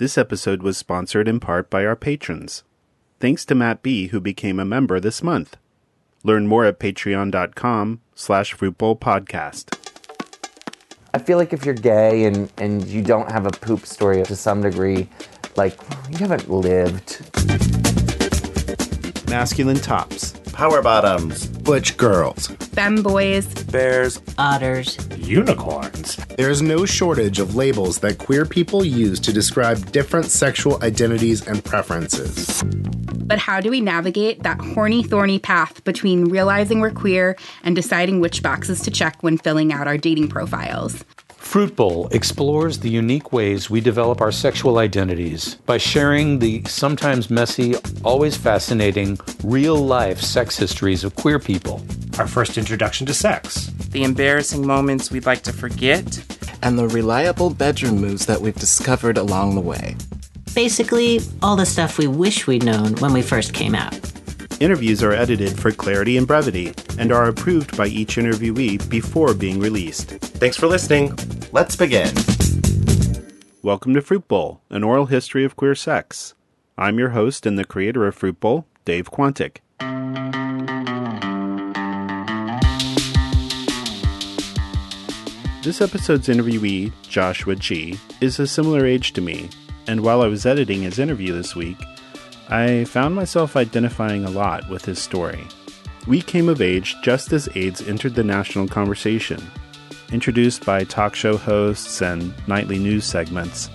This episode was sponsored in part by our patrons. Thanks to Matt B., who became a member this month. Learn more at patreon.com slash podcast. I feel like if you're gay and, and you don't have a poop story to some degree, like you haven't lived. Masculine tops. Power bottoms. Um, butch girls. femboys, Bears. otters, unicorns. There's no shortage of labels that queer people use to describe different sexual identities and preferences. but how do we navigate that horny, thorny path between realizing we're queer and deciding which boxes to check when filling out our dating profiles? Fruit Bowl explores the unique ways we develop our sexual identities by sharing the sometimes messy, always fascinating, real life sex histories of queer people. Our first introduction to sex. the embarrassing moments we'd like to forget, and the reliable bedroom moves that we've discovered along the way. basically all the stuff we wish we'd known when we first came out. Interviews are edited for clarity and brevity and are approved by each interviewee before being released. Thanks for listening. Let's begin. Welcome to Fruit Bowl, an oral history of queer sex. I'm your host and the creator of Fruit Bowl, Dave Quantick. This episode's interviewee, Joshua G., is a similar age to me, and while I was editing his interview this week, I found myself identifying a lot with his story. We came of age just as AIDS entered the national conversation. Introduced by talk show hosts and nightly news segments,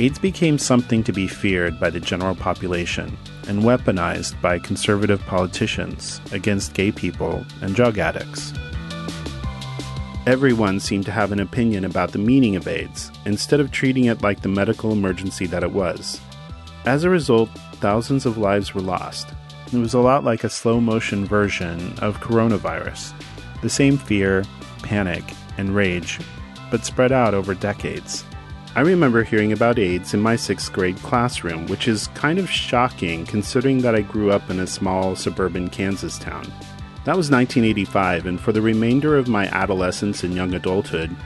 AIDS became something to be feared by the general population and weaponized by conservative politicians against gay people and drug addicts. Everyone seemed to have an opinion about the meaning of AIDS instead of treating it like the medical emergency that it was. As a result, thousands of lives were lost. It was a lot like a slow motion version of coronavirus. The same fear, panic, and rage, but spread out over decades. I remember hearing about AIDS in my sixth grade classroom, which is kind of shocking considering that I grew up in a small suburban Kansas town. That was 1985, and for the remainder of my adolescence and young adulthood,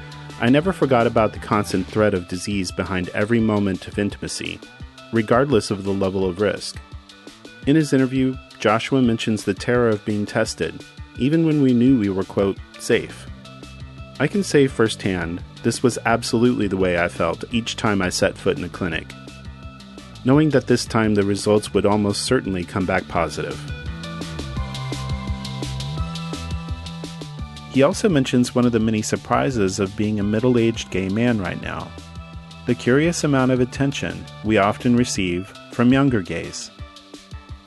I never forgot about the constant threat of disease behind every moment of intimacy, regardless of the level of risk. In his interview, Joshua mentions the terror of being tested, even when we knew we were, quote, safe. I can say firsthand, this was absolutely the way I felt each time I set foot in a clinic, knowing that this time the results would almost certainly come back positive. He also mentions one of the many surprises of being a middle aged gay man right now the curious amount of attention we often receive from younger gays.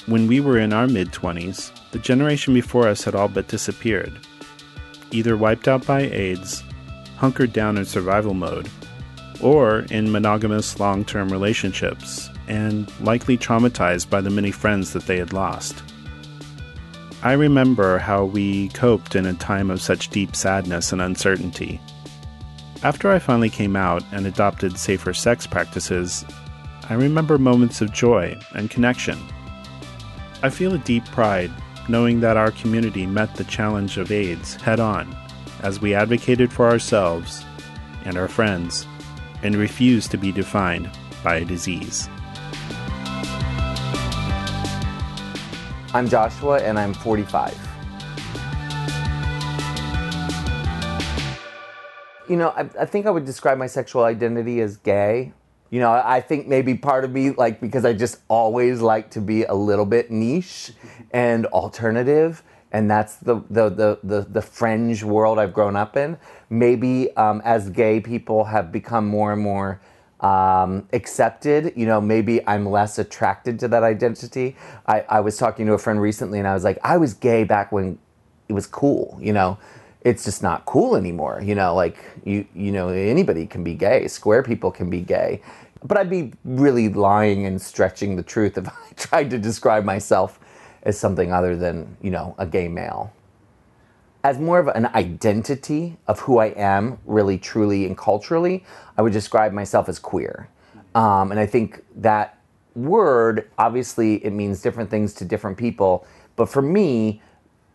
When we were in our mid 20s, the generation before us had all but disappeared, either wiped out by AIDS, hunkered down in survival mode, or in monogamous long term relationships, and likely traumatized by the many friends that they had lost. I remember how we coped in a time of such deep sadness and uncertainty. After I finally came out and adopted safer sex practices, I remember moments of joy and connection. I feel a deep pride knowing that our community met the challenge of AIDS head on as we advocated for ourselves and our friends and refused to be defined by a disease. I'm Joshua and I'm 45. You know, I, I think I would describe my sexual identity as gay. You know, I think maybe part of me, like, because I just always like to be a little bit niche and alternative, and that's the the the the, the fringe world I've grown up in. Maybe um, as gay people have become more and more um, accepted, you know, maybe I'm less attracted to that identity. I, I was talking to a friend recently, and I was like, I was gay back when it was cool, you know. It's just not cool anymore, you know. Like you, you know, anybody can be gay. Square people can be gay, but I'd be really lying and stretching the truth if I tried to describe myself as something other than, you know, a gay male. As more of an identity of who I am, really, truly, and culturally, I would describe myself as queer. Um, and I think that word, obviously, it means different things to different people. But for me,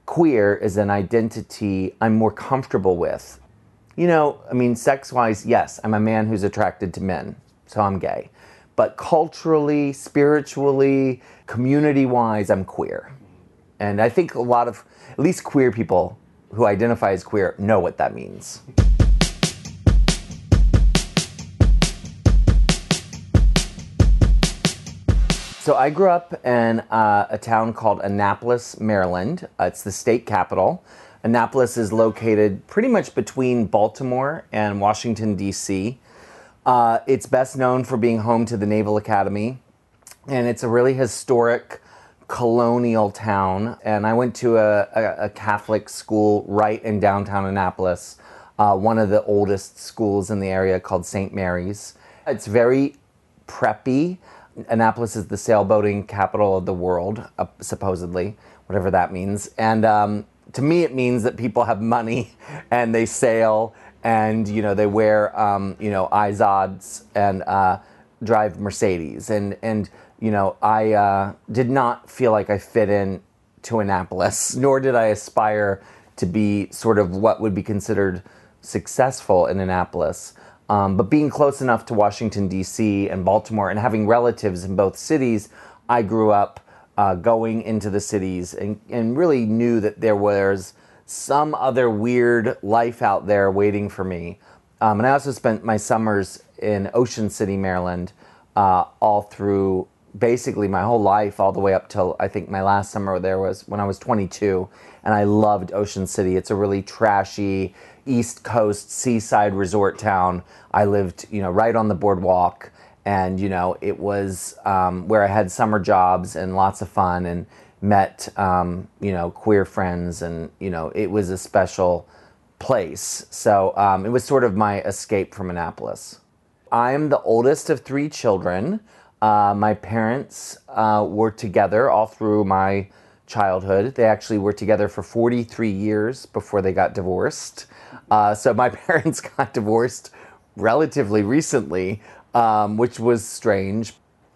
queer is an identity I'm more comfortable with. You know, I mean, sex wise, yes, I'm a man who's attracted to men, so I'm gay. but culturally, spiritually, community wise, I'm queer. And I think a lot of, at least queer people who identify as queer, know what that means. So I grew up in uh, a town called Annapolis, Maryland. Uh, it's the state capital. Annapolis is located pretty much between Baltimore and Washington, D.C. Uh, it's best known for being home to the Naval Academy, and it's a really historic colonial town. And I went to a, a, a Catholic school right in downtown Annapolis, uh, one of the oldest schools in the area called St. Mary's. It's very preppy. Annapolis is the sailboating capital of the world, uh, supposedly, whatever that means. And um, to me, it means that people have money and they sail and you know they wear um, you know Izods and uh, drive Mercedes. And and you know I uh, did not feel like I fit in to Annapolis, nor did I aspire to be sort of what would be considered successful in Annapolis. Um, but being close enough to Washington, D.C. and Baltimore and having relatives in both cities, I grew up uh, going into the cities and, and really knew that there was some other weird life out there waiting for me. Um, and I also spent my summers in Ocean City, Maryland, uh, all through basically my whole life, all the way up till I think my last summer there was when I was 22. And I loved Ocean City. It's a really trashy, East Coast seaside resort town. I lived, you know, right on the boardwalk, and you know, it was um, where I had summer jobs and lots of fun, and met, um, you know, queer friends, and you know, it was a special place. So um, it was sort of my escape from Annapolis. I'm the oldest of three children. Uh, my parents uh, were together all through my childhood. They actually were together for 43 years before they got divorced. Uh, so my parents got divorced relatively recently, um, which was strange.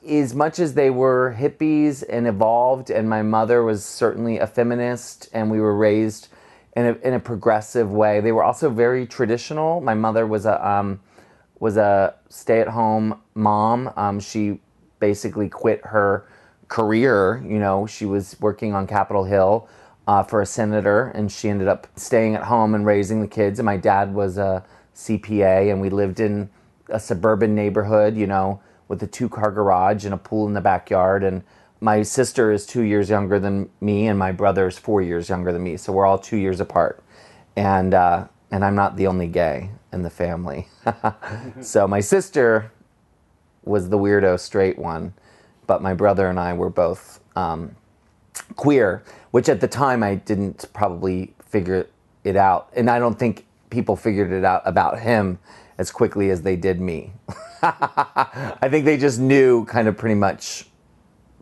As much as they were hippies and evolved, and my mother was certainly a feminist, and we were raised in a, in a progressive way, they were also very traditional. My mother was a um, was a stay at home mom. Um, she basically quit her career. You know, she was working on Capitol Hill uh, for a senator, and she ended up staying at home and raising the kids. And my dad was a CPA, and we lived in a suburban neighborhood, you know, with a two car garage and a pool in the backyard. And my sister is two years younger than me, and my brother is four years younger than me. So we're all two years apart. And, uh, and I'm not the only gay in the family. so my sister was the weirdo straight one, but my brother and I were both um, queer, which at the time I didn't probably figure it out. And I don't think people figured it out about him as quickly as they did me. I think they just knew kind of pretty much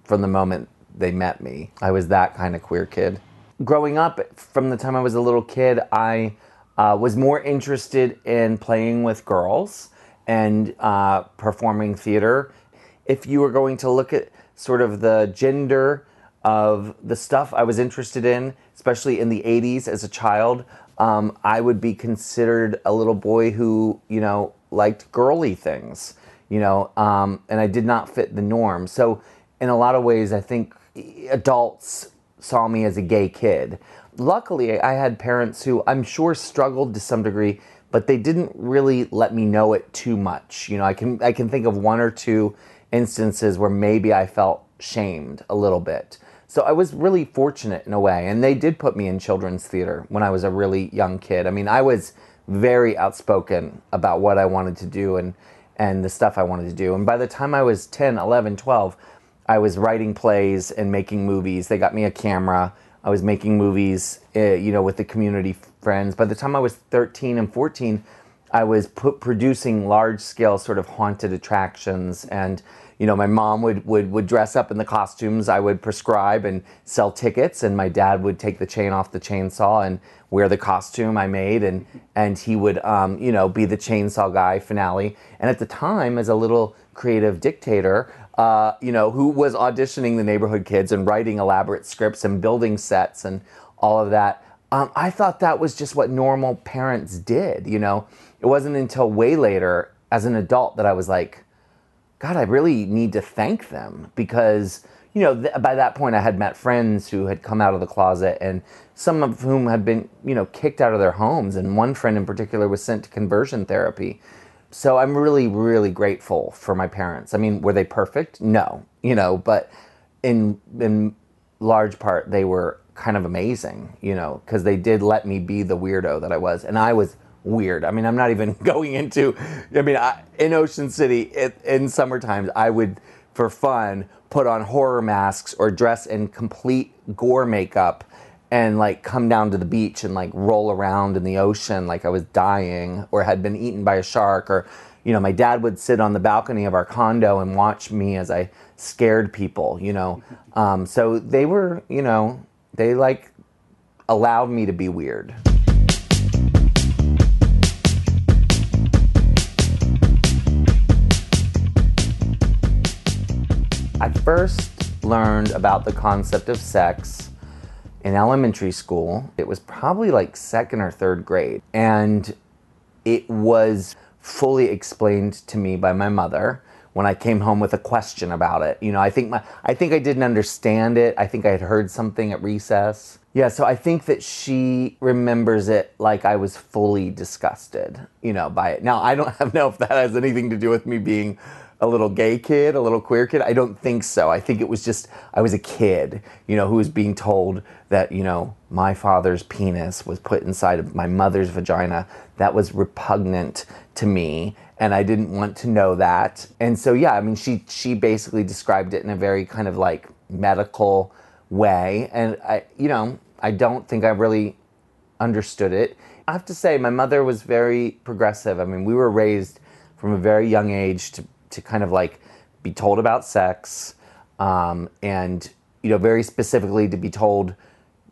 from the moment they met me. I was that kind of queer kid. Growing up, from the time I was a little kid, I uh, was more interested in playing with girls and uh, performing theater. If you were going to look at sort of the gender of the stuff I was interested in, especially in the 80s as a child, um, I would be considered a little boy who, you know, liked girly things, you know, um, and I did not fit the norm. So, in a lot of ways, I think adults saw me as a gay kid. Luckily, I had parents who I'm sure struggled to some degree, but they didn't really let me know it too much. You know, I can I can think of one or two instances where maybe I felt shamed a little bit. So I was really fortunate in a way, and they did put me in children's theater when I was a really young kid. I mean, I was very outspoken about what I wanted to do and and the stuff I wanted to do. And by the time I was 10, 11, 12, I was writing plays and making movies. They got me a camera. I was making movies, uh, you know, with the community friends. By the time I was 13 and 14, I was put, producing large scale sort of haunted attractions and you know my mom would, would would dress up in the costumes I would prescribe and sell tickets and my dad would take the chain off the chainsaw and wear the costume I made and and he would um, you know be the chainsaw guy finale. And at the time as a little creative dictator uh, you know who was auditioning the neighborhood kids and writing elaborate scripts and building sets and all of that um, I thought that was just what normal parents did you know? It wasn't until way later as an adult that I was like, God, I really need to thank them because, you know, th- by that point I had met friends who had come out of the closet and some of whom had been, you know, kicked out of their homes. And one friend in particular was sent to conversion therapy. So I'm really, really grateful for my parents. I mean, were they perfect? No, you know, but in, in large part, they were kind of amazing, you know, because they did let me be the weirdo that I was. And I was weird. I mean, I'm not even going into, I mean, I, in Ocean City, it, in summer times, I would, for fun, put on horror masks or dress in complete gore makeup and like come down to the beach and like roll around in the ocean like I was dying or had been eaten by a shark or you know my dad would sit on the balcony of our condo and watch me as I scared people you know um, so they were you know they like allowed me to be weird I first learned about the concept of sex in elementary school. It was probably like second or third grade. And it was fully explained to me by my mother when I came home with a question about it. You know, I think my I think I didn't understand it. I think I had heard something at recess. Yeah, so I think that she remembers it like I was fully disgusted, you know, by it. Now, I don't know if that has anything to do with me being a little gay kid, a little queer kid? I don't think so. I think it was just I was a kid, you know, who was being told that, you know, my father's penis was put inside of my mother's vagina. That was repugnant to me and I didn't want to know that. And so yeah, I mean she she basically described it in a very kind of like medical way and I you know, I don't think I really understood it. I have to say my mother was very progressive. I mean, we were raised from a very young age to to kind of like be told about sex um, and you know very specifically to be told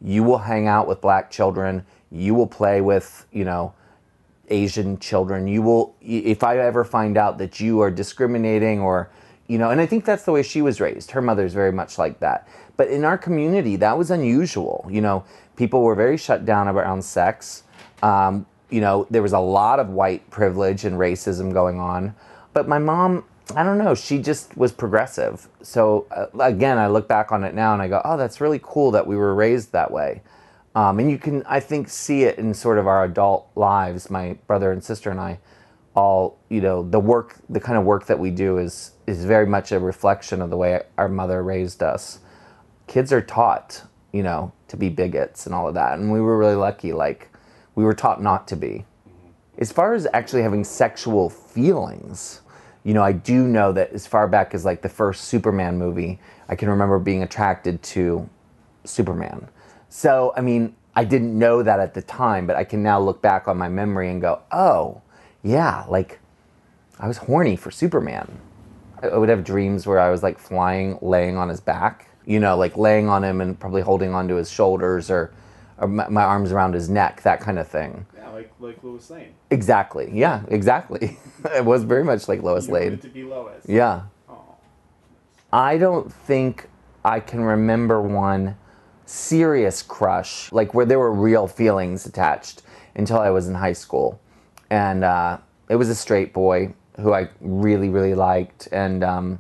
you will hang out with black children. You will play with you know asian children. You will if i ever find out that you are discriminating or you know and i think that's the way she was raised. Her mother's very much like that. But in our community that was unusual. You know people were very shut down around sex. Um, you know there was a lot of white privilege and racism going on. But my mom, I don't know, she just was progressive. So uh, again, I look back on it now and I go, oh, that's really cool that we were raised that way. Um, and you can, I think, see it in sort of our adult lives. My brother and sister and I, all, you know, the work, the kind of work that we do is is very much a reflection of the way our mother raised us. Kids are taught, you know, to be bigots and all of that, and we were really lucky. Like, we were taught not to be. As far as actually having sexual feelings, you know, I do know that as far back as like the first Superman movie, I can remember being attracted to Superman. So, I mean, I didn't know that at the time, but I can now look back on my memory and go, oh, yeah, like I was horny for Superman. I would have dreams where I was like flying, laying on his back, you know, like laying on him and probably holding onto his shoulders or, or my, my arms around his neck, that kind of thing. Like like Lois Lane. Exactly. Yeah, exactly. it was very much like Lois You Lane. to be Lois. Yeah. I don't think I can remember one serious crush, like where there were real feelings attached until I was in high school. And uh, it was a straight boy who I really, really liked. And, um,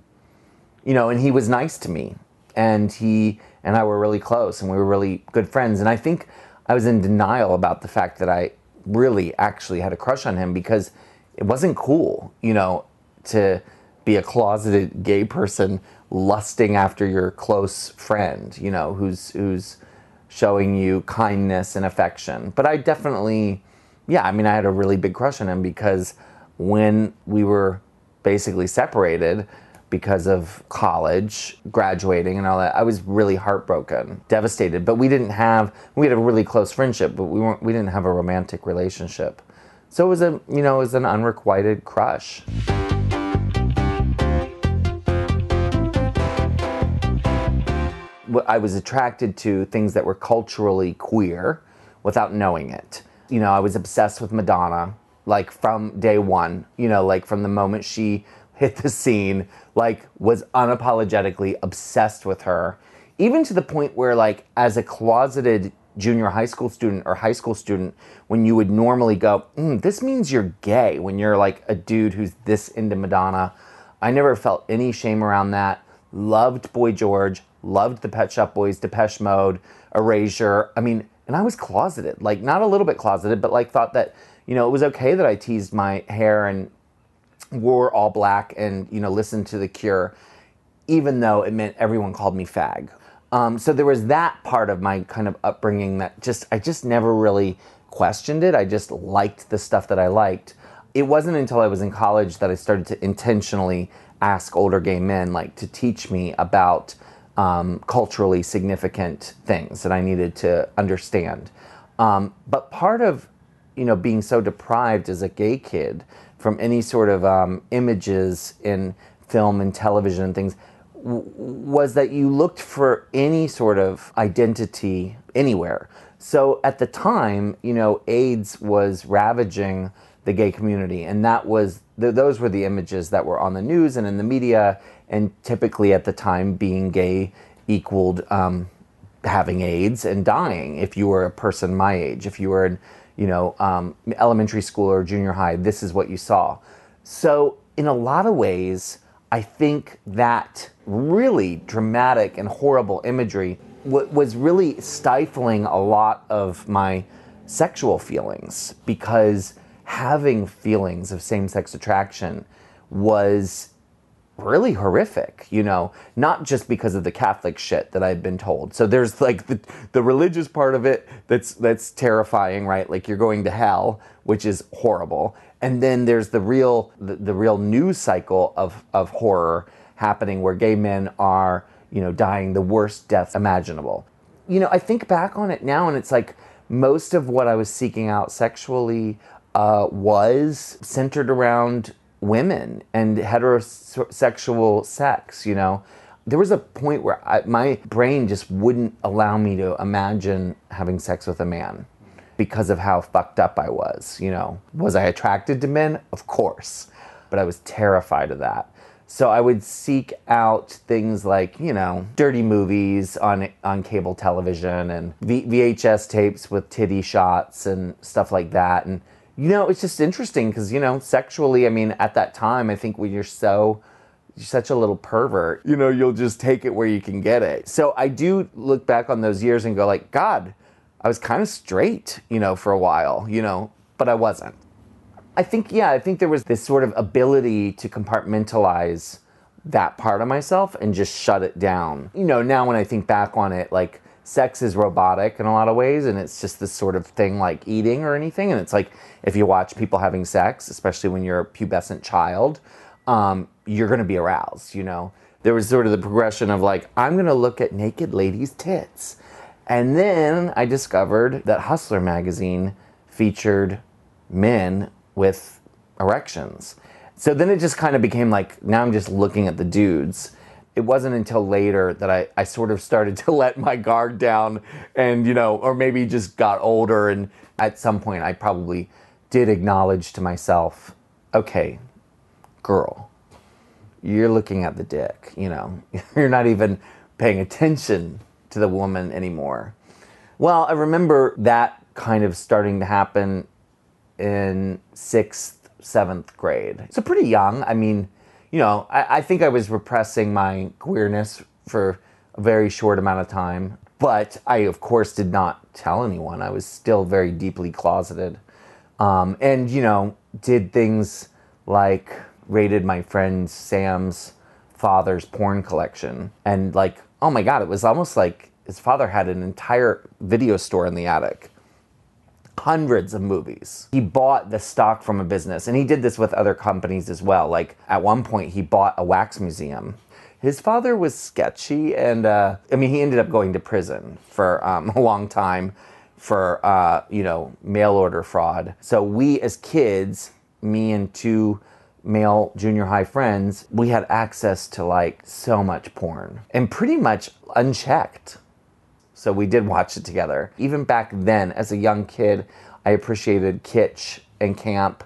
you know, and he was nice to me. And he and I were really close and we were really good friends. And I think I was in denial about the fact that I really actually had a crush on him because it wasn't cool, you know, to be a closeted gay person lusting after your close friend, you know, who's who's showing you kindness and affection. But I definitely yeah, I mean I had a really big crush on him because when we were basically separated because of college, graduating and all that, I was really heartbroken, devastated. But we didn't have we had a really close friendship, but we weren't we didn't have a romantic relationship. So it was a you know, it was an unrequited crush. I was attracted to things that were culturally queer without knowing it. You know, I was obsessed with Madonna, like from day one, you know, like from the moment she hit the scene, like was unapologetically obsessed with her. Even to the point where, like, as a closeted junior high school student or high school student, when you would normally go, mm, this means you're gay when you're like a dude who's this into Madonna. I never felt any shame around that. Loved Boy George, loved the Pet Shop Boys, Depeche Mode, Erasure. I mean, and I was closeted, like not a little bit closeted, but like thought that, you know, it was okay that I teased my hair and wore all black and, you know, listened to The Cure, even though it meant everyone called me fag. Um, so there was that part of my kind of upbringing that just, I just never really questioned it. I just liked the stuff that I liked. It wasn't until I was in college that I started to intentionally ask older gay men, like, to teach me about um, culturally significant things that I needed to understand. Um, but part of, you know, being so deprived as a gay kid from any sort of um, images in film and television and things was that you looked for any sort of identity anywhere. So at the time, you know, AIDS was ravaging the gay community, and that was th- those were the images that were on the news and in the media, and typically at the time, being gay equaled um, having AIDS and dying. If you were a person my age, if you were in, you know, um, elementary school or junior high, this is what you saw. So in a lot of ways, I think that really dramatic and horrible imagery w- was really stifling a lot of my sexual feelings because having feelings of same sex attraction was really horrific, you know, not just because of the Catholic shit that I've been told. So there's like the, the religious part of it that's that's terrifying, right? Like you're going to hell, which is horrible. And then there's the real the, the real news cycle of of horror happening where gay men are, you know, dying the worst deaths imaginable. You know, I think back on it now and it's like most of what I was seeking out sexually uh, was centered around women and heterosexual sex, you know. There was a point where I, my brain just wouldn't allow me to imagine having sex with a man because of how fucked up I was, you know. Was I attracted to men? Of course. But I was terrified of that. So I would seek out things like, you know, dirty movies on on cable television and v- VHS tapes with titty shots and stuff like that and you know, it's just interesting because, you know, sexually, I mean, at that time, I think when you're so, you're such a little pervert, you know, you'll just take it where you can get it. So I do look back on those years and go, like, God, I was kind of straight, you know, for a while, you know, but I wasn't. I think, yeah, I think there was this sort of ability to compartmentalize that part of myself and just shut it down. You know, now when I think back on it, like, sex is robotic in a lot of ways and it's just this sort of thing like eating or anything and it's like if you watch people having sex especially when you're a pubescent child um, you're going to be aroused you know? There was sort of the progression of like i'm going to look at naked ladies tits. And then i discovered that hustler magazine featured men with erections. So then it just kind of became like now i'm just looking at the dudes it wasn't until later that I, I sort of started to let my guard down and, you know, or maybe just got older. And at some point, I probably did acknowledge to myself, okay, girl, you're looking at the dick, you know, you're not even paying attention to the woman anymore. Well, I remember that kind of starting to happen in sixth, seventh grade. So pretty young. I mean, you know, I, I, think I was repressing my queerness for a very short amount of time. But I, of course, did not tell anyone. I was still very deeply closeted. Um, and, you know, did things like raided my friend Sam's father's porn collection. And, like, oh my God, it was almost like his father had an entire video store in the attic hundreds of movies. He bought the stock from a business, and he did this with other companies as well. Like at one point, he bought a wax museum. His father was sketchy, and uh, I mean, he ended up going to prison for um, a long time for uh, you know mail order fraud. So we, as kids, me and two male junior high friends, we had access to like so much porn and pretty much unchecked. So we did watch it together. Even back then, as a young kid, I appreciated kitsch and camp.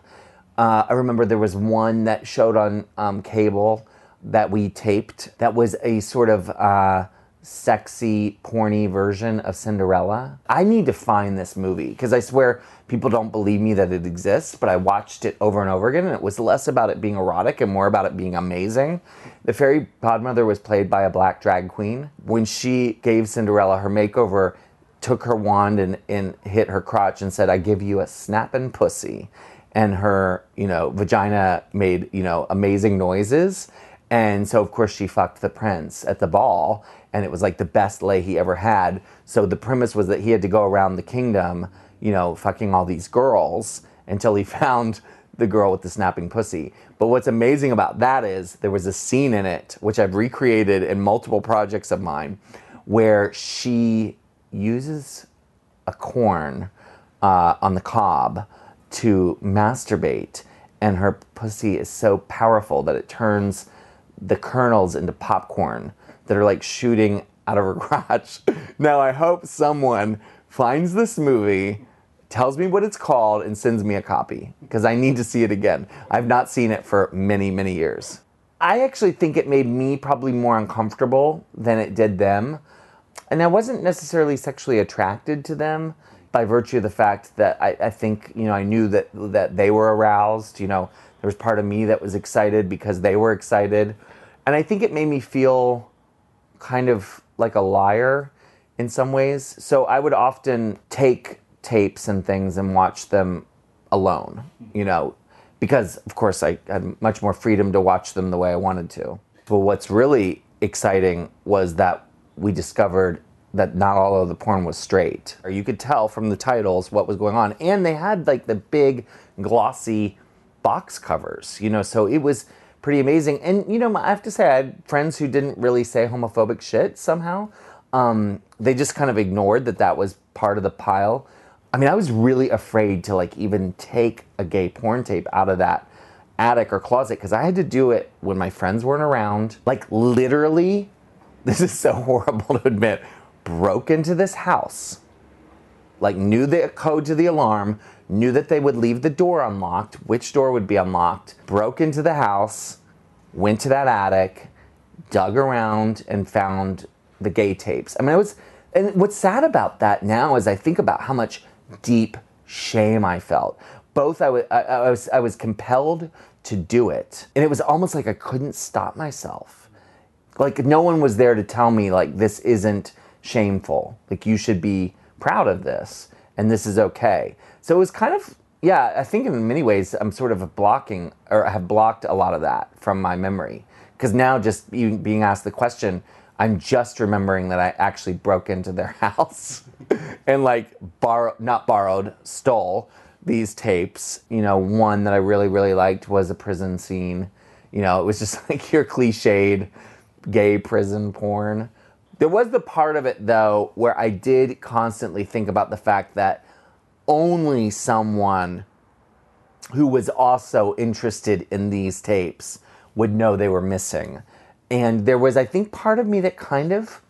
Uh, I remember there was one that showed on um, cable that we taped that was a sort of uh, sexy, porny version of Cinderella. I need to find this movie because I swear people don't believe me that it exists, but I watched it over and over again and it was less about it being erotic and more about it being amazing. The fairy godmother was played by a black drag queen. When she gave Cinderella her makeover, took her wand and, and hit her crotch and said, I give you a snapping pussy. And her, you know, vagina made, you know, amazing noises. And so, of course, she fucked the prince at the ball, and it was like the best lay he ever had. So the premise was that he had to go around the kingdom, you know, fucking all these girls until he found the girl with the snapping pussy. But what's amazing about that is there was a scene in it, which I've recreated in multiple projects of mine, where she uses a corn uh, on the cob to masturbate, and her pussy is so powerful that it turns the kernels into popcorn that are like shooting out of her crotch. Now, I hope someone finds this movie, tells me what it's called, and sends me a copy because I need to see it again. I've not seen it for many, many years. I actually think it made me probably more uncomfortable than it did them. And I wasn't necessarily sexually attracted to them by virtue of the fact that I, I think, you know, I knew that that they were aroused, you know, there was part of me that was excited because they were excited. And I think it made me feel kind of like a liar in some ways. So I would often take tapes and things and watch them alone, you know, because of course I had much more freedom to watch them the way I wanted to. But what's really exciting was that we discovered that not all of the porn was straight. Or you could tell from the titles what was going on. And they had like the big glossy box covers, you know, so it was pretty amazing. And you know, I have to say, I had friends who didn't really say homophobic shit somehow. Um, they just kind of ignored that that was part of the pile. I mean, I was really afraid to like even take a gay porn tape out of that attic or closet because I had to do it when my friends weren't around. Like literally, this is so horrible to admit. Broke into this house, like knew the code to the alarm, knew that they would leave the door unlocked, which door would be unlocked, broke into the house, went to that attic, dug around, and found the gay tapes. I mean, it was, and what's sad about that now is I think about how much deep shame I felt. Both I wa- I- I was, I was compelled to do it, and it was almost like I couldn't stop myself. Like no one was there to tell me like this isn't shameful. Like you should be proud of this, and this is okay. So it was kind of yeah. I think in many ways I'm sort of blocking or have blocked a lot of that from my memory because now just being asked the question, I'm just remembering that I actually broke into their house and like borrow not borrowed stole these tapes. You know, one that I really really liked was a prison scene. You know, it was just like your cliched gay prison porn. There was the part of it though where I did constantly think about the fact that only someone who was also interested in these tapes would know they were missing. And there was, I think, part of me that kind of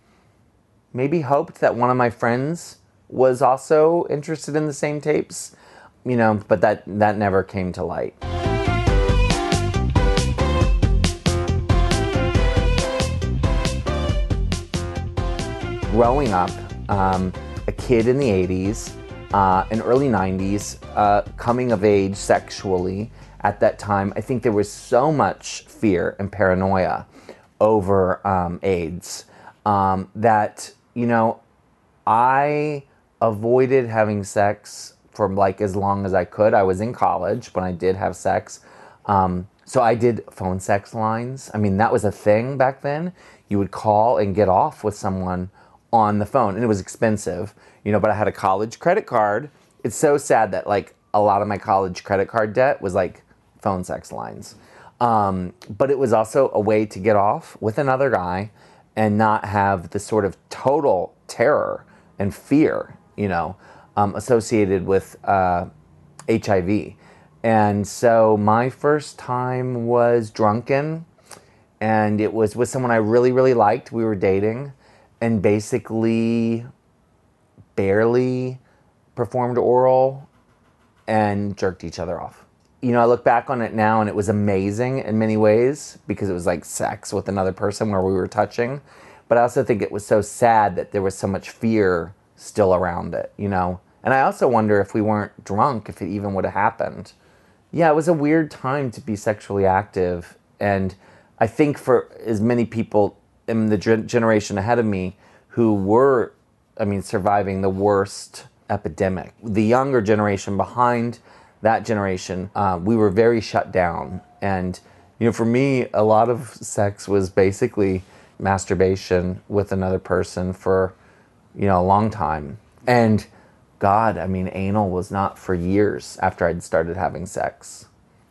maybe hoped that one of my friends was also interested in the same tapes, you know, but that, that never came to light. growing up, um, a kid in the 80s uh, early 90s, uh, coming of age sexually at that time, I think there was so much fear and paranoia over um, AIDS um, that, you know, I avoided having sex for like as long as I could. I was in college when I did have sex. Um, so I did phone sex lines. I mean, that was a thing back then. You would call and get off with someone on the phone, and it was expensive, you know. But I had a college credit card. It's so sad that like a lot of my college credit card debt was like phone sex lines. Um, but it was also a way to get off with another guy and not have the sort of total terror and fear, you know, um, associated with uh, HIV. And so my first time was drunken, and it was with someone I really, really liked. We were dating, and basically barely performed oral and jerked each other off. You know, I look back on it now and it was amazing in many ways because it was like sex with another person where we were touching. but I also think it was so sad that there was so much fear still around it, you know? And I also wonder if we weren't drunk, if it even would have happened. Yeah, it was a weird time to be sexually active. And I think for as many people in the gen- generation ahead of me who were, I mean, surviving the worst epidemic, the younger generation behind that generation, uh, we were very shut down. And, you know, for me, a lot of sex was basically masturbation with another person for, you know, a long time. And God, I mean, anal was not for years after I'd started having sex.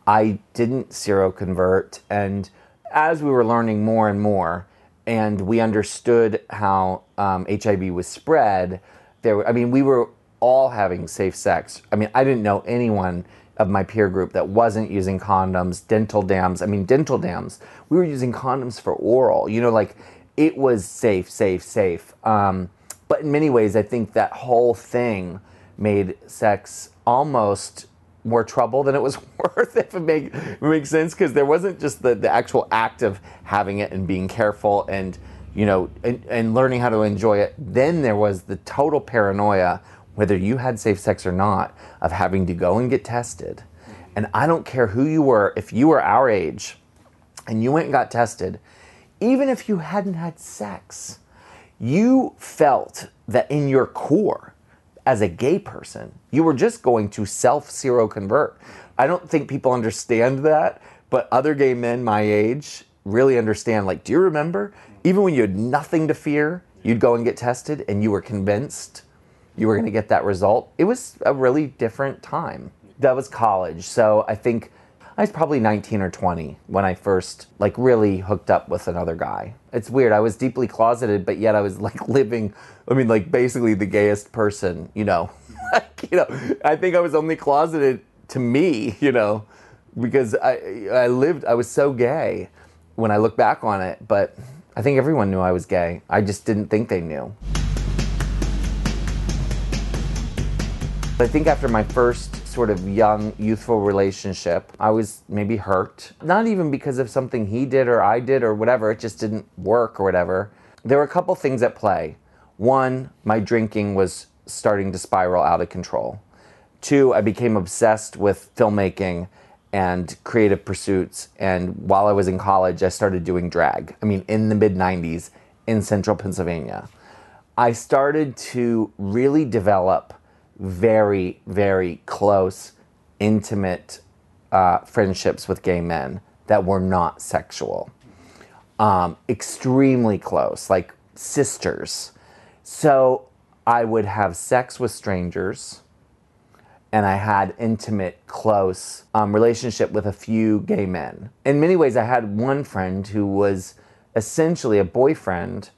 I didn't seroconvert. And as we were learning more and more, and we understood how um, HIV was spread, there, were- I mean, we were all having safe sex. I mean, I didn't know anyone of my peer group that wasn't using condoms, dental dams. I mean, dental dams. We were using condoms for oral. You know, like it was safe, safe, safe. Um, but in many ways, I think that whole thing made sex almost more trouble than it was worth, if it, make, if it makes sense, because there wasn't just the, the actual act of having it and being careful and, you know, and, and learning how to enjoy it. Then there was the total paranoia, whether you had safe sex or not, of having to go and get tested. And I don't care who you were, if you were our age and you went and got tested, even if you hadn't had sex, you felt that in your core, as a gay person, you were just going to self seroconvert. I don't think people understand that, but other gay men my age really understand. Like, do you remember? Even when you had nothing to fear, you'd go and get tested and you were convinced you were going to get that result. It was a really different time. That was college. So I think I was probably 19 or 20 when I first like really hooked up with another guy. It's weird. I was deeply closeted, but yet I was like living I mean like basically the gayest person, you know. like, you know, I think I was only closeted to me, you know, because I I lived I was so gay when I look back on it, but I think everyone knew I was gay. I just didn't think they knew. I think after my first sort of young, youthful relationship, I was maybe hurt. Not even because of something he did or I did or whatever, it just didn't work or whatever. There were a couple things at play. One, my drinking was starting to spiral out of control. Two, I became obsessed with filmmaking and creative pursuits. And while I was in college, I started doing drag. I mean, in the mid 90s in central Pennsylvania. I started to really develop very, very close, intimate uh, friendships with gay men that were not sexual. Um, extremely close, like sisters. So I would have sex with strangers, and I had intimate, close um, relationship with a few gay men. In many ways, I had one friend who was essentially a boyfriend,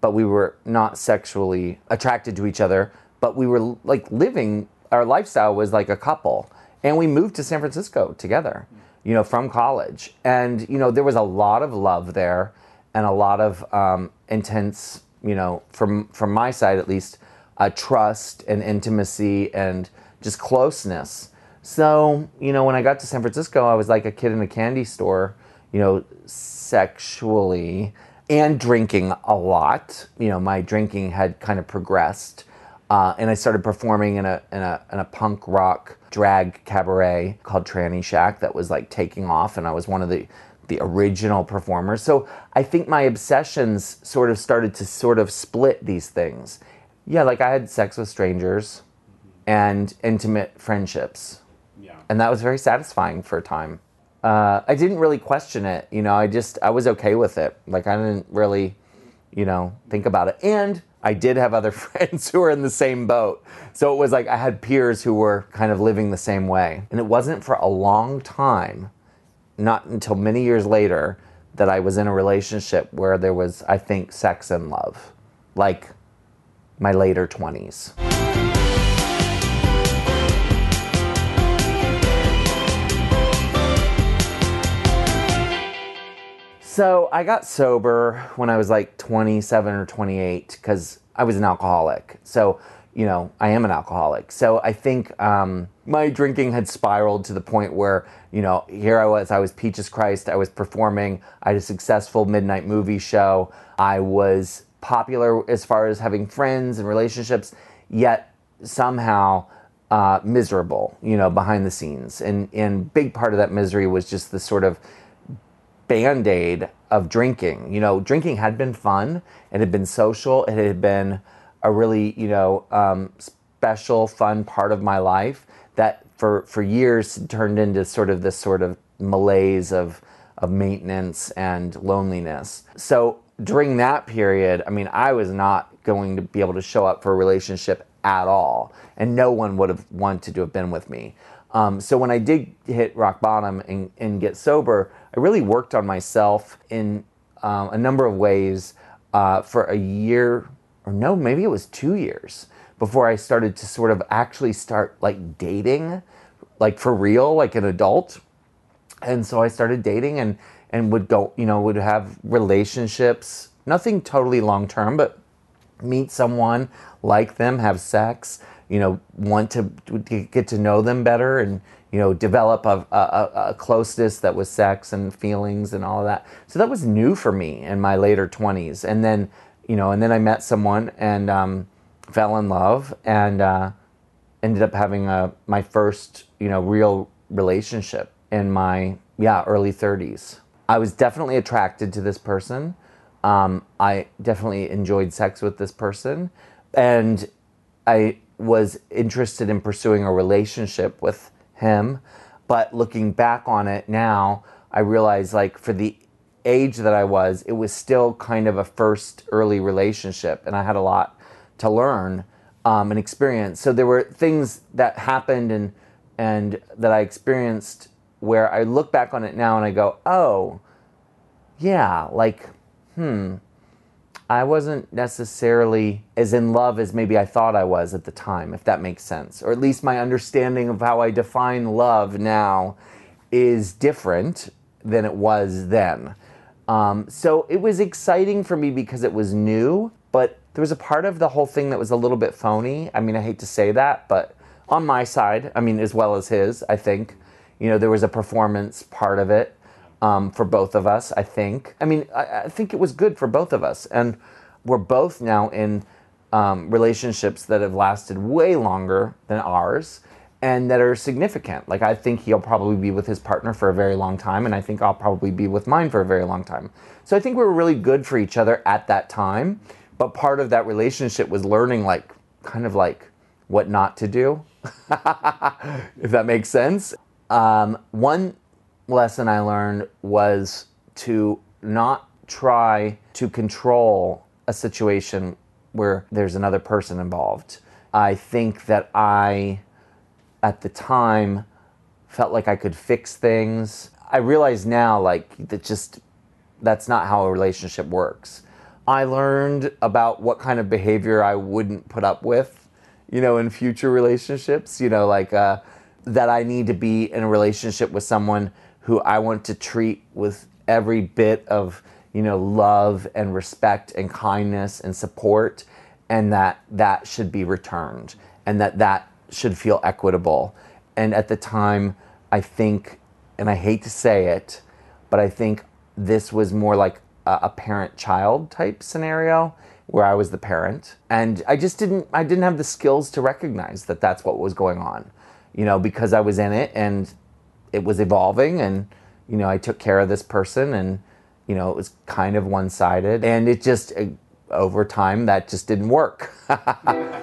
but we were not sexually attracted to each other. But we were like living, our lifestyle was like a couple, and we moved to San Francisco together, you know, from college. And you know, there was a lot of love there, and a lot of um, intense, you know, from from my side at least, uh, trust and intimacy and just closeness. So, you know, when I got to San Francisco, I was like a kid in a candy store, you know, sexually and drinking a lot. You know, my drinking had kind of progressed. Uh, and I started performing in a, in, a, in a punk rock drag cabaret called Tranny Shack that was like taking off, and I was one of the, the original performers. So I think my obsessions sort of started to sort of split these things. Yeah, like I had sex with strangers and intimate friendships. Yeah. And that was very satisfying for a time. Uh, I didn't really question it, you know, I just, I was okay with it. Like I didn't really, you know, think about it. And I did have other friends who were in the same boat. So it was like I had peers who were kind of living the same way. And it wasn't for a long time, not until many years later, that I was in a relationship where there was, I think, sex and love. Like my later 20s. So I got sober when I was like 27 or 28 because I was an alcoholic. So, you know, I am an alcoholic. So I think um, my drinking had spiraled to the point where, you know, here I was, I was Peaches Christ, I was performing, I had a successful midnight movie show, I was popular as far as having friends and relationships, yet somehow uh, miserable, you know, behind the scenes. And and big part of that misery was just the sort of band aid of drinking. You know, drinking had been fun, it had been social, it had been a really, you know, um, special, fun part of my life that for for years turned into sort of this sort of malaise of of maintenance and loneliness. So during that period, I mean, I was not going to be able to show up for a relationship at all, and no one would have wanted to have been with me. Um, so when I did hit rock bottom and, and, get sober, I really worked on myself in um, a number of ways uh, for a year, or no, maybe it was two years before I started to sort of actually start like dating, like for real, like an adult. And so I started dating and and would go, you know, would have relationships, nothing totally long term, but meet someone, like them, have sex, you know, want to, to get to know them better and, you know, develop a, a, a, closeness that was sex and feelings and all of that. So that was new for me in my later 20s. And then, you know, and then I met someone and um, fell in love and uh, ended up having a, my first, you know, real relationship in my, yeah, early 30s. I was definitely attracted to this person. Um, I definitely enjoyed sex with this person. And I was interested in pursuing a relationship with him. But looking back on it now, I realize like for the age that I was, it was still kind of a first early relationship. And I had a lot to learn um, and experience. So there were things that happened and, and that I experienced where I look back on it now and I go, oh, yeah, like, hmm, I wasn't necessarily as in love as maybe I thought I was at the time, if that makes sense. Or at least my understanding of how I define love now is different than it was then. Um, so it was exciting for me because it was new, but there was a part of the whole thing that was a little bit phony. I mean, I hate to say that, but on my side, I mean, as well as his, I think, you know, there was a performance part of it um, for both of us, I think. I mean, I, I, think it was good for both of us. And we're both now in um, relationships that have lasted way longer than ours and that are significant. Like, I think he'll probably be with his partner for a very long time, and I think I'll probably be with mine for a very long time. So I think we were really good for each other at that time. But part of that relationship was learning, like, kind of like what not to do, if that makes sense. Um, one lesson I learned was to not try to control a situation where there's another person involved. I think that I, at the time, felt like I could fix things. I realize now, like, that just that's not how a relationship works. I learned about what kind of behavior I wouldn't put up with, you know, in future relationships. You know, like uh, that I need to be in a relationship with someone who I want to treat with every bit of you know love and respect and kindness and support and that that should be returned and that that should feel equitable. And at the time i think and i hate to say it but i think this was more like a, a parent child type scenario where i was the parent. And i just didn't i didn't have the skills to recognize that that's what was going on you know because i was in it and it was evolving and you know i took care of this person and you know it was kind of one-sided. And it just over time that just didn't work.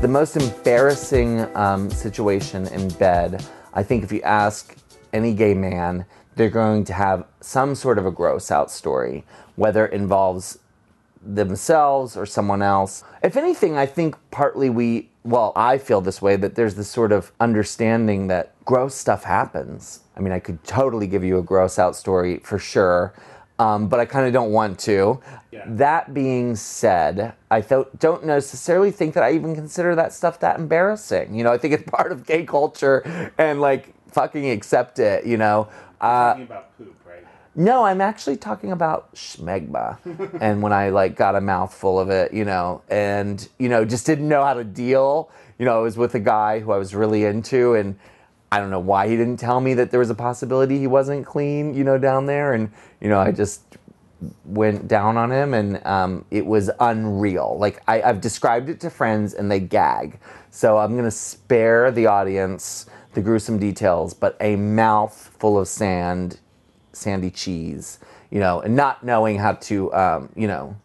The most embarrassing um, situation in bed I think if you ask any gay man, they're going to have some sort of a gross out story, whether it involves themselves or someone else. If anything, I think partly we, well, I feel this way that there's this sort of understanding that gross stuff happens. I mean, I could totally give you a gross out story for sure. Um, but I kind of don't want to. That being said, I th- don't necessarily think that I even consider that stuff that embarrassing. You know, I think it's part of gay culture and like fucking accept it, you know. Uh, talking about poop, right? no, I'm actually talking about schmegma. and when I like got a mouthful of it, you know, and you know, just didn't know how to deal. You know, I was with a guy who I was really into and I don't know why he didn't tell me that there was a possibility he wasn't clean, you know, down there and you know, I just went down on him and um, it was unreal. Like I, I've described it to friends and they gag. So I'm gonna spare the audience the gruesome details, but a mouth full of sand, sandy cheese, you know, and not knowing how to, um, you know,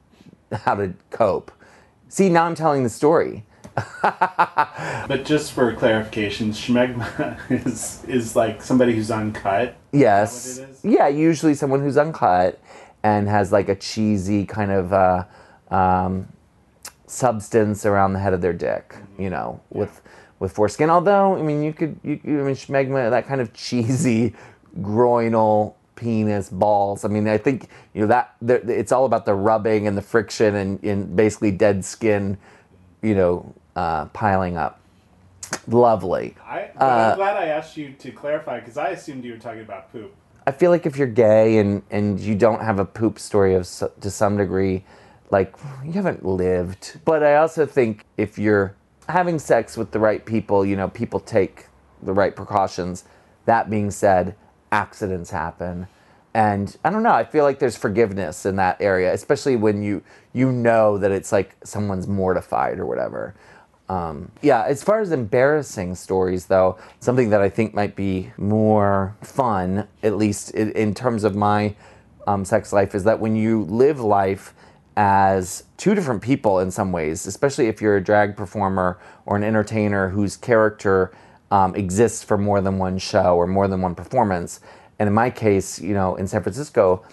how to cope. See, now I'm telling the story. But just for clarification, schmegma is is like somebody who's uncut. Yes. Is what it is? Yeah, usually someone who's uncut and has like a cheesy kind of uh, um, substance around the head of their dick, you know, with with foreskin. Although, I mean, you could, you, you I mean, schmegma, that kind of cheesy groinal penis balls. I mean, I think you know that it's all about the rubbing and the friction and, and basically dead skin, you know, uh, piling up. Lovely. I, I'm glad I asked you to clarify because I assumed you were talking about poop. I feel like if you're gay and and you don't have a poop story of to some degree, like you haven't lived. But I also think if you're having sex with the right people, you know, people take the right precautions. That being said, accidents happen. And I don't know, I feel like there's forgiveness in that area, especially when you you know that it's like someone's mortified or whatever. Um, yeah, as far as embarrassing stories, though, something that I think might be more fun, at least in, in terms of my um, sex life, is that when you live life as two different people in some ways, especially if you're a drag performer or an entertainer whose character um, exists for more than one show or more than one performance. And in my case, you know, in San Francisco,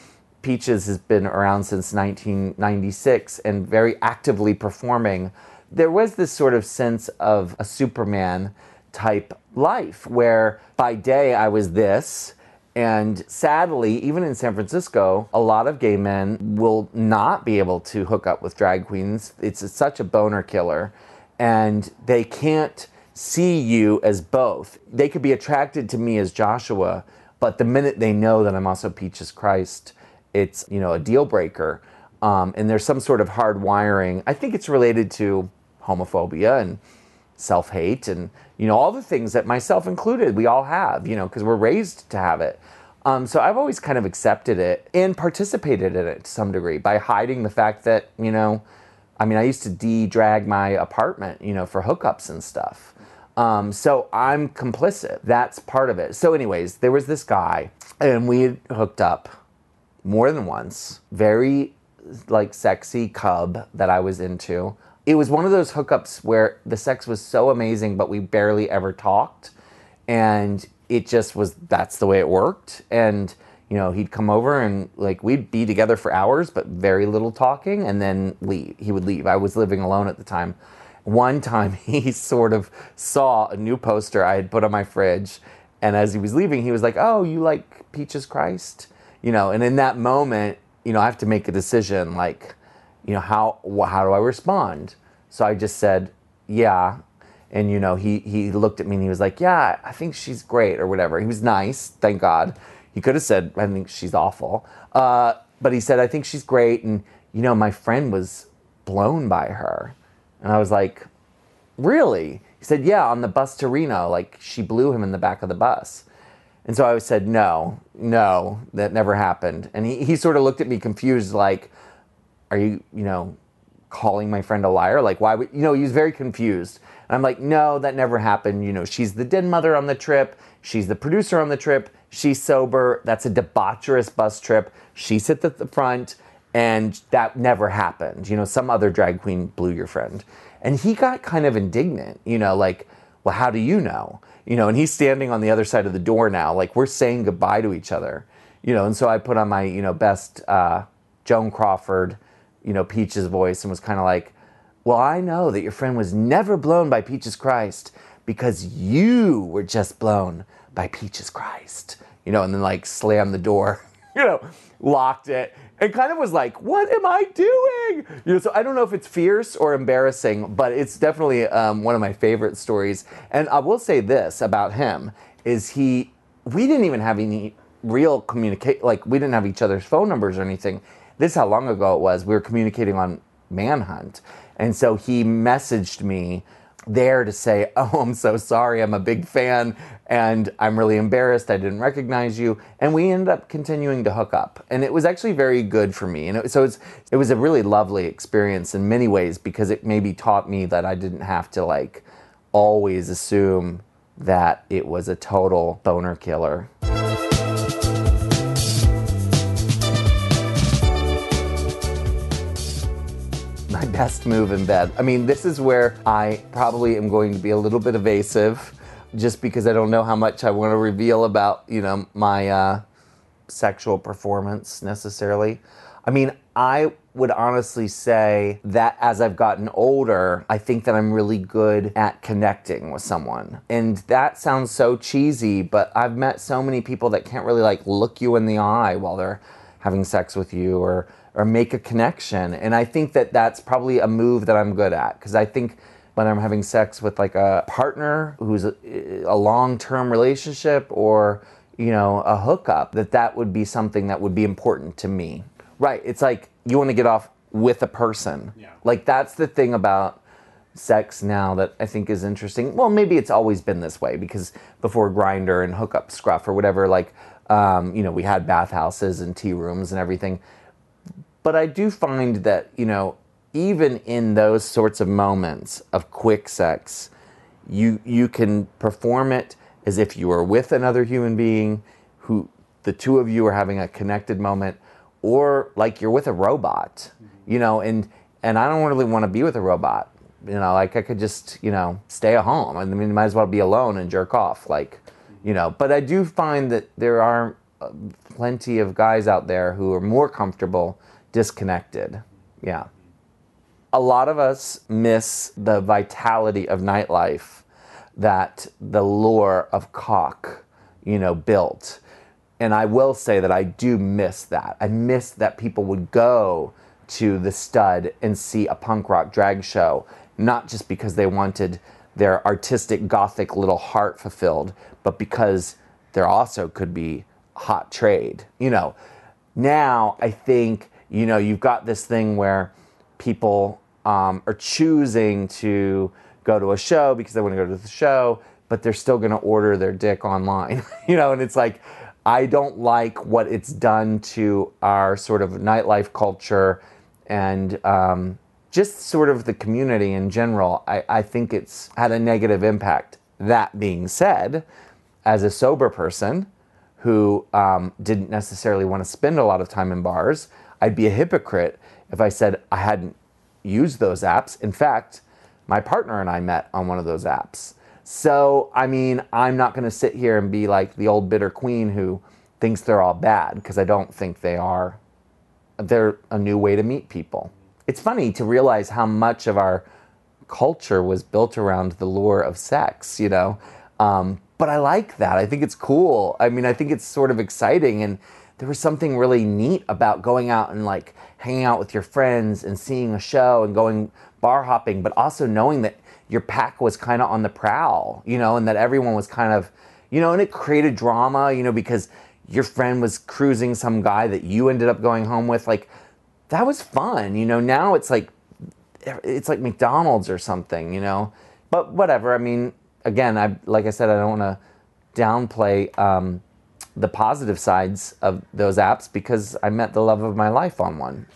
Peaches has been around since 1996 and very actively performing. There was this sort of sense of a Superman type life where by day I was this. And sadly, even in San Francisco, a lot of gay men will not be able to hook up with drag queens. It's such a boner killer. And they can't see you as both. They could be attracted to me as Joshua, but the minute they know that I'm also Peaches Christ, it's you know a deal breaker. Um, and there's some sort of hard wiring. I think it's related to homophobia and self hate and you know all the things that myself included we all have you know because we're raised to have it. Um, so I've always kind of accepted it and participated in it to some degree by hiding the fact that you know. I mean, I used to de-drag my apartment, you know, for hookups and stuff. Um, so I'm complicit. That's part of it. So, anyways, there was this guy, and we had hooked up more than once. Very like sexy cub that I was into. It was one of those hookups where the sex was so amazing, but we barely ever talked, and it just was. That's the way it worked, and you know, he'd come over and like we'd be together for hours, but very little talking, and then leave. He would leave. I was living alone at the time. One time, he sort of saw a new poster I had put on my fridge, and as he was leaving, he was like, "Oh, you like Peaches Christ?" You know, and in that moment, you know, I have to make a decision, like, you know, how how do I respond? So I just said, "Yeah," and you know, he he looked at me and he was like, "Yeah, I think she's great" or whatever. He was nice, thank God. He could have said, I think she's awful. Uh, but he said, I think she's great. And, you know, my friend was blown by her. And I was like, Really? He said, Yeah, on the bus to Reno. Like, she blew him in the back of the bus. And so I said, No, no, that never happened. And he, he sort of looked at me confused, like, Are you, you know, calling my friend a liar? Like, why would, you know, he was very confused. And I'm like, No, that never happened. You know, she's the den mother on the trip, she's the producer on the trip, she's sober. That's a debaucherous bus trip. She sits at the front, and that never happened. You know, some other drag queen blew your friend. And he got kind of indignant, you know, like, well, how do you know? You know, and he's standing on the other side of the door now, like we're saying goodbye to each other, you know. And so I put on my, you know, best uh, Joan Crawford, you know, Peaches voice and was kind of like, well, I know that your friend was never blown by Peaches Christ because you were just blown by Peaches Christ, you know, and then like slammed the door. you know, locked it, and kind of was like, "What am I doing?" You know, so I don't know if it's fierce or embarrassing, but it's definitely um, one of my favorite stories. And I will say this about him: is he? We didn't even have any real communicate. Like we didn't have each other's phone numbers or anything. This is how long ago it was. We were communicating on Manhunt, and so he messaged me there to say, Oh, I'm so sorry. I'm a big fan and I'm really embarrassed. I didn't recognize you. And we ended up continuing to hook up. And it was actually very good for me. And it, so it's, it was a really lovely experience in many ways because it maybe taught me that I didn't have to like always assume that it was a total boner killer. My best move in bed. I mean, this is where I probably am going to be a little bit evasive just because I don't know how much I want to reveal about, you know, my uh, sexual performance necessarily. I mean, I would honestly say that as I've gotten older, I think that I'm really good at connecting with someone. And that sounds so cheesy, but I've met so many people that can't really like look you in the eye while they're having sex with you or or make a connection. And I think that that's probably a move that I'm good at because I think when I'm having sex with like a partner who's a, a long-term relationship or you know a hookup that that would be something that would be important to me. Right, it's like you want to get off with a person. Yeah. Like that's the thing about sex now that I think is interesting. Well, maybe it's always been this way because before Grindr and hookup scruff or whatever like um, you know, we had bathhouses and tea rooms and everything but I do find that, you know, even in those sorts of moments of quick sex, you you can perform it as if you are with another human being who the two of you are having a connected moment or like you're with a robot. You know, and and I don't really want to be with a robot. You know, like I could just, you know, stay at home. And I mean, might as well be alone and jerk off like, you know, but I do find that there are uh, plenty of guys out there who are more comfortable disconnected. Yeah. A lot of us miss the vitality of nightlife that the lure of cock, you know, built. And I will say that I do miss that. I miss that people would go to the stud and see a punk rock drag show, not just because they wanted their artistic gothic little heart fulfilled, but because there also could be hot trade. You know, now I think you know, you've got this thing where people um, are choosing to go to a show because they want to go to the show, but they're still going to order their dick online, you know, and it's like, I don't like what it's done to our sort of nightlife culture and um, just sort of the community in general. I, I think it's had a negative impact. That being said, as a sober person who um, didn't necessarily want to spend a lot of time in bars, I'd be a hypocrite if I said I hadn't used those apps. In fact, my partner and I met on one of those apps. So, I mean, I'm not going to sit here and be like the old bitter queen who thinks they're all bad because I don't think they are. They're a new way to meet people. It's funny to realize how much of our culture was built around the lure of sex, you know? Um, but I like that. I think it's cool. I mean, I think it's sort of exciting. And there was something really neat about going out and like hanging out with your friends and seeing a show and going bar hopping, but also knowing that your pack was kind of on the prowl, you know, and that everyone was kind of, you know, and it created drama, you know, because your friend was cruising some guy that you ended up going home with. Like, that was fun, you know. Now it's like, it's like McDonald's or something, you know. But whatever. I mean, again, I like I said, I don't want to downplay um, the positive sides of those apps because I met the love of my life on one.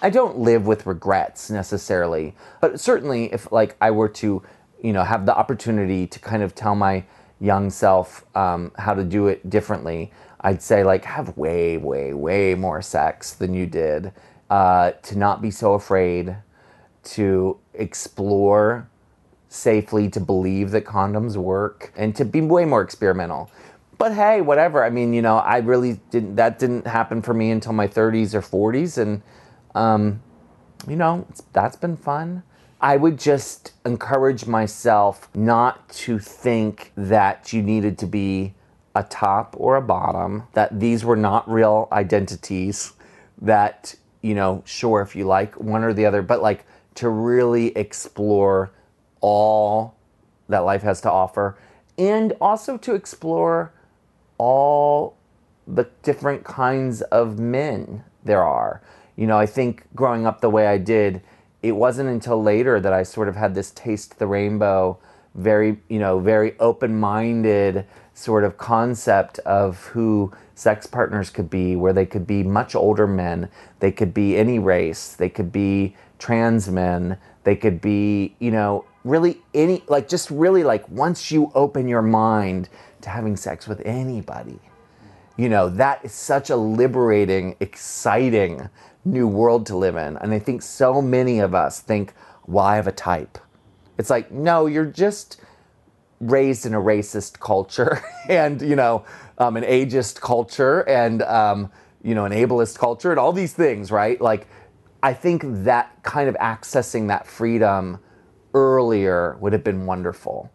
I don't live with regrets necessarily, but certainly if like I were to, you know, have the opportunity to kind of tell my young self um, how to do it differently, I'd say like have way, way, way more sex than you did. Uh, to not be so afraid, to explore safely, to believe that condoms work, and to be way more experimental. but hey, whatever. I mean, you know, I really didn't. That didn't happen for me until my 30s or 40s, and um, you know, that's been fun. I would just encourage myself not to think that you needed to be a top or a bottom, that these were not real identities, that, you know, sure, if you like one or the other, but like to really explore all that life has to offer and also to explore all the different kinds of men there are. You know, I think growing up the way I did, it wasn't until later that I sort of had this taste the rainbow, very, you know, very open minded sort of concept of who sex partners could be, where they could be much older men, they could be any race, they could be trans men, they could be, you know, really any, like just really like once you open your mind to having sex with anybody, you know, that is such a liberating, exciting new world to live in. And I think so many of us think, well, I have a type. It's like, no, you're just raised in a racist culture and, you know, um, an ageist culture and, um, you know, an ableist culture and all these things, right? Like, I think that kind of accessing that freedom earlier would have been wonderful.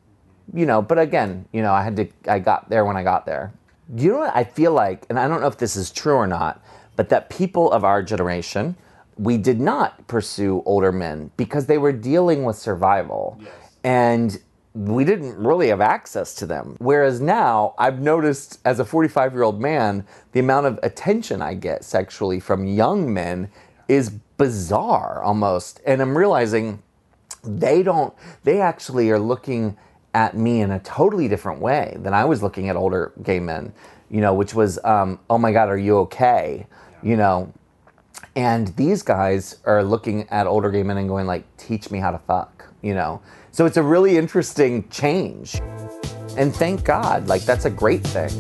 You know, but again, you know, I had to, I got there when I got there. You know what I feel like, and I don't know if this is true or not, but that people of our generation, we did not pursue older men because they were dealing with survival. Yes. And we didn't really have access to them. Whereas now, I've noticed as a 45 year old man, the amount of attention I get sexually from young men is bizarre almost. And I'm realizing they don't, they actually are looking at me in a totally different way than I was looking at older gay men, you know, which was, um, oh my God, are you okay? You know, and these guys are looking at older gay men and going like, teach me how to fuck, you know? So it's a really interesting change. And thank God, like that's a great thing.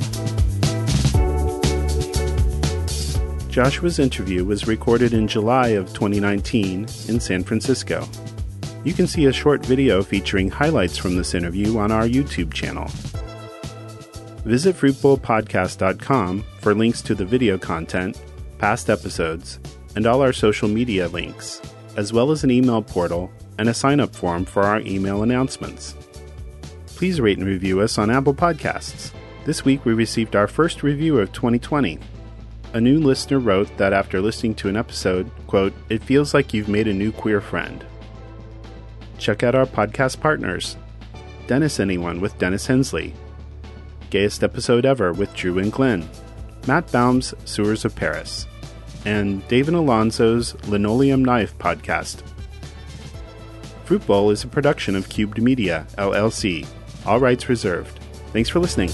Joshua's interview was recorded in July of 2019 in San Francisco. You can see a short video featuring highlights from this interview on our YouTube channel. Visit fruitbowlpodcast.com for links to the video content, past episodes, and all our social media links, as well as an email portal and a sign up form for our email announcements. Please rate and review us on Apple Podcasts. This week we received our first review of 2020. A new listener wrote that after listening to an episode, quote, it feels like you've made a new queer friend. Check out our podcast partners Dennis Anyone with Dennis Hensley, Gayest Episode Ever with Drew and Glenn, Matt Baum's Sewers of Paris, and Dave and Alonso's Linoleum Knife podcast Fruit Bowl is a production of Cubed Media, LLC. All rights reserved. Thanks for listening.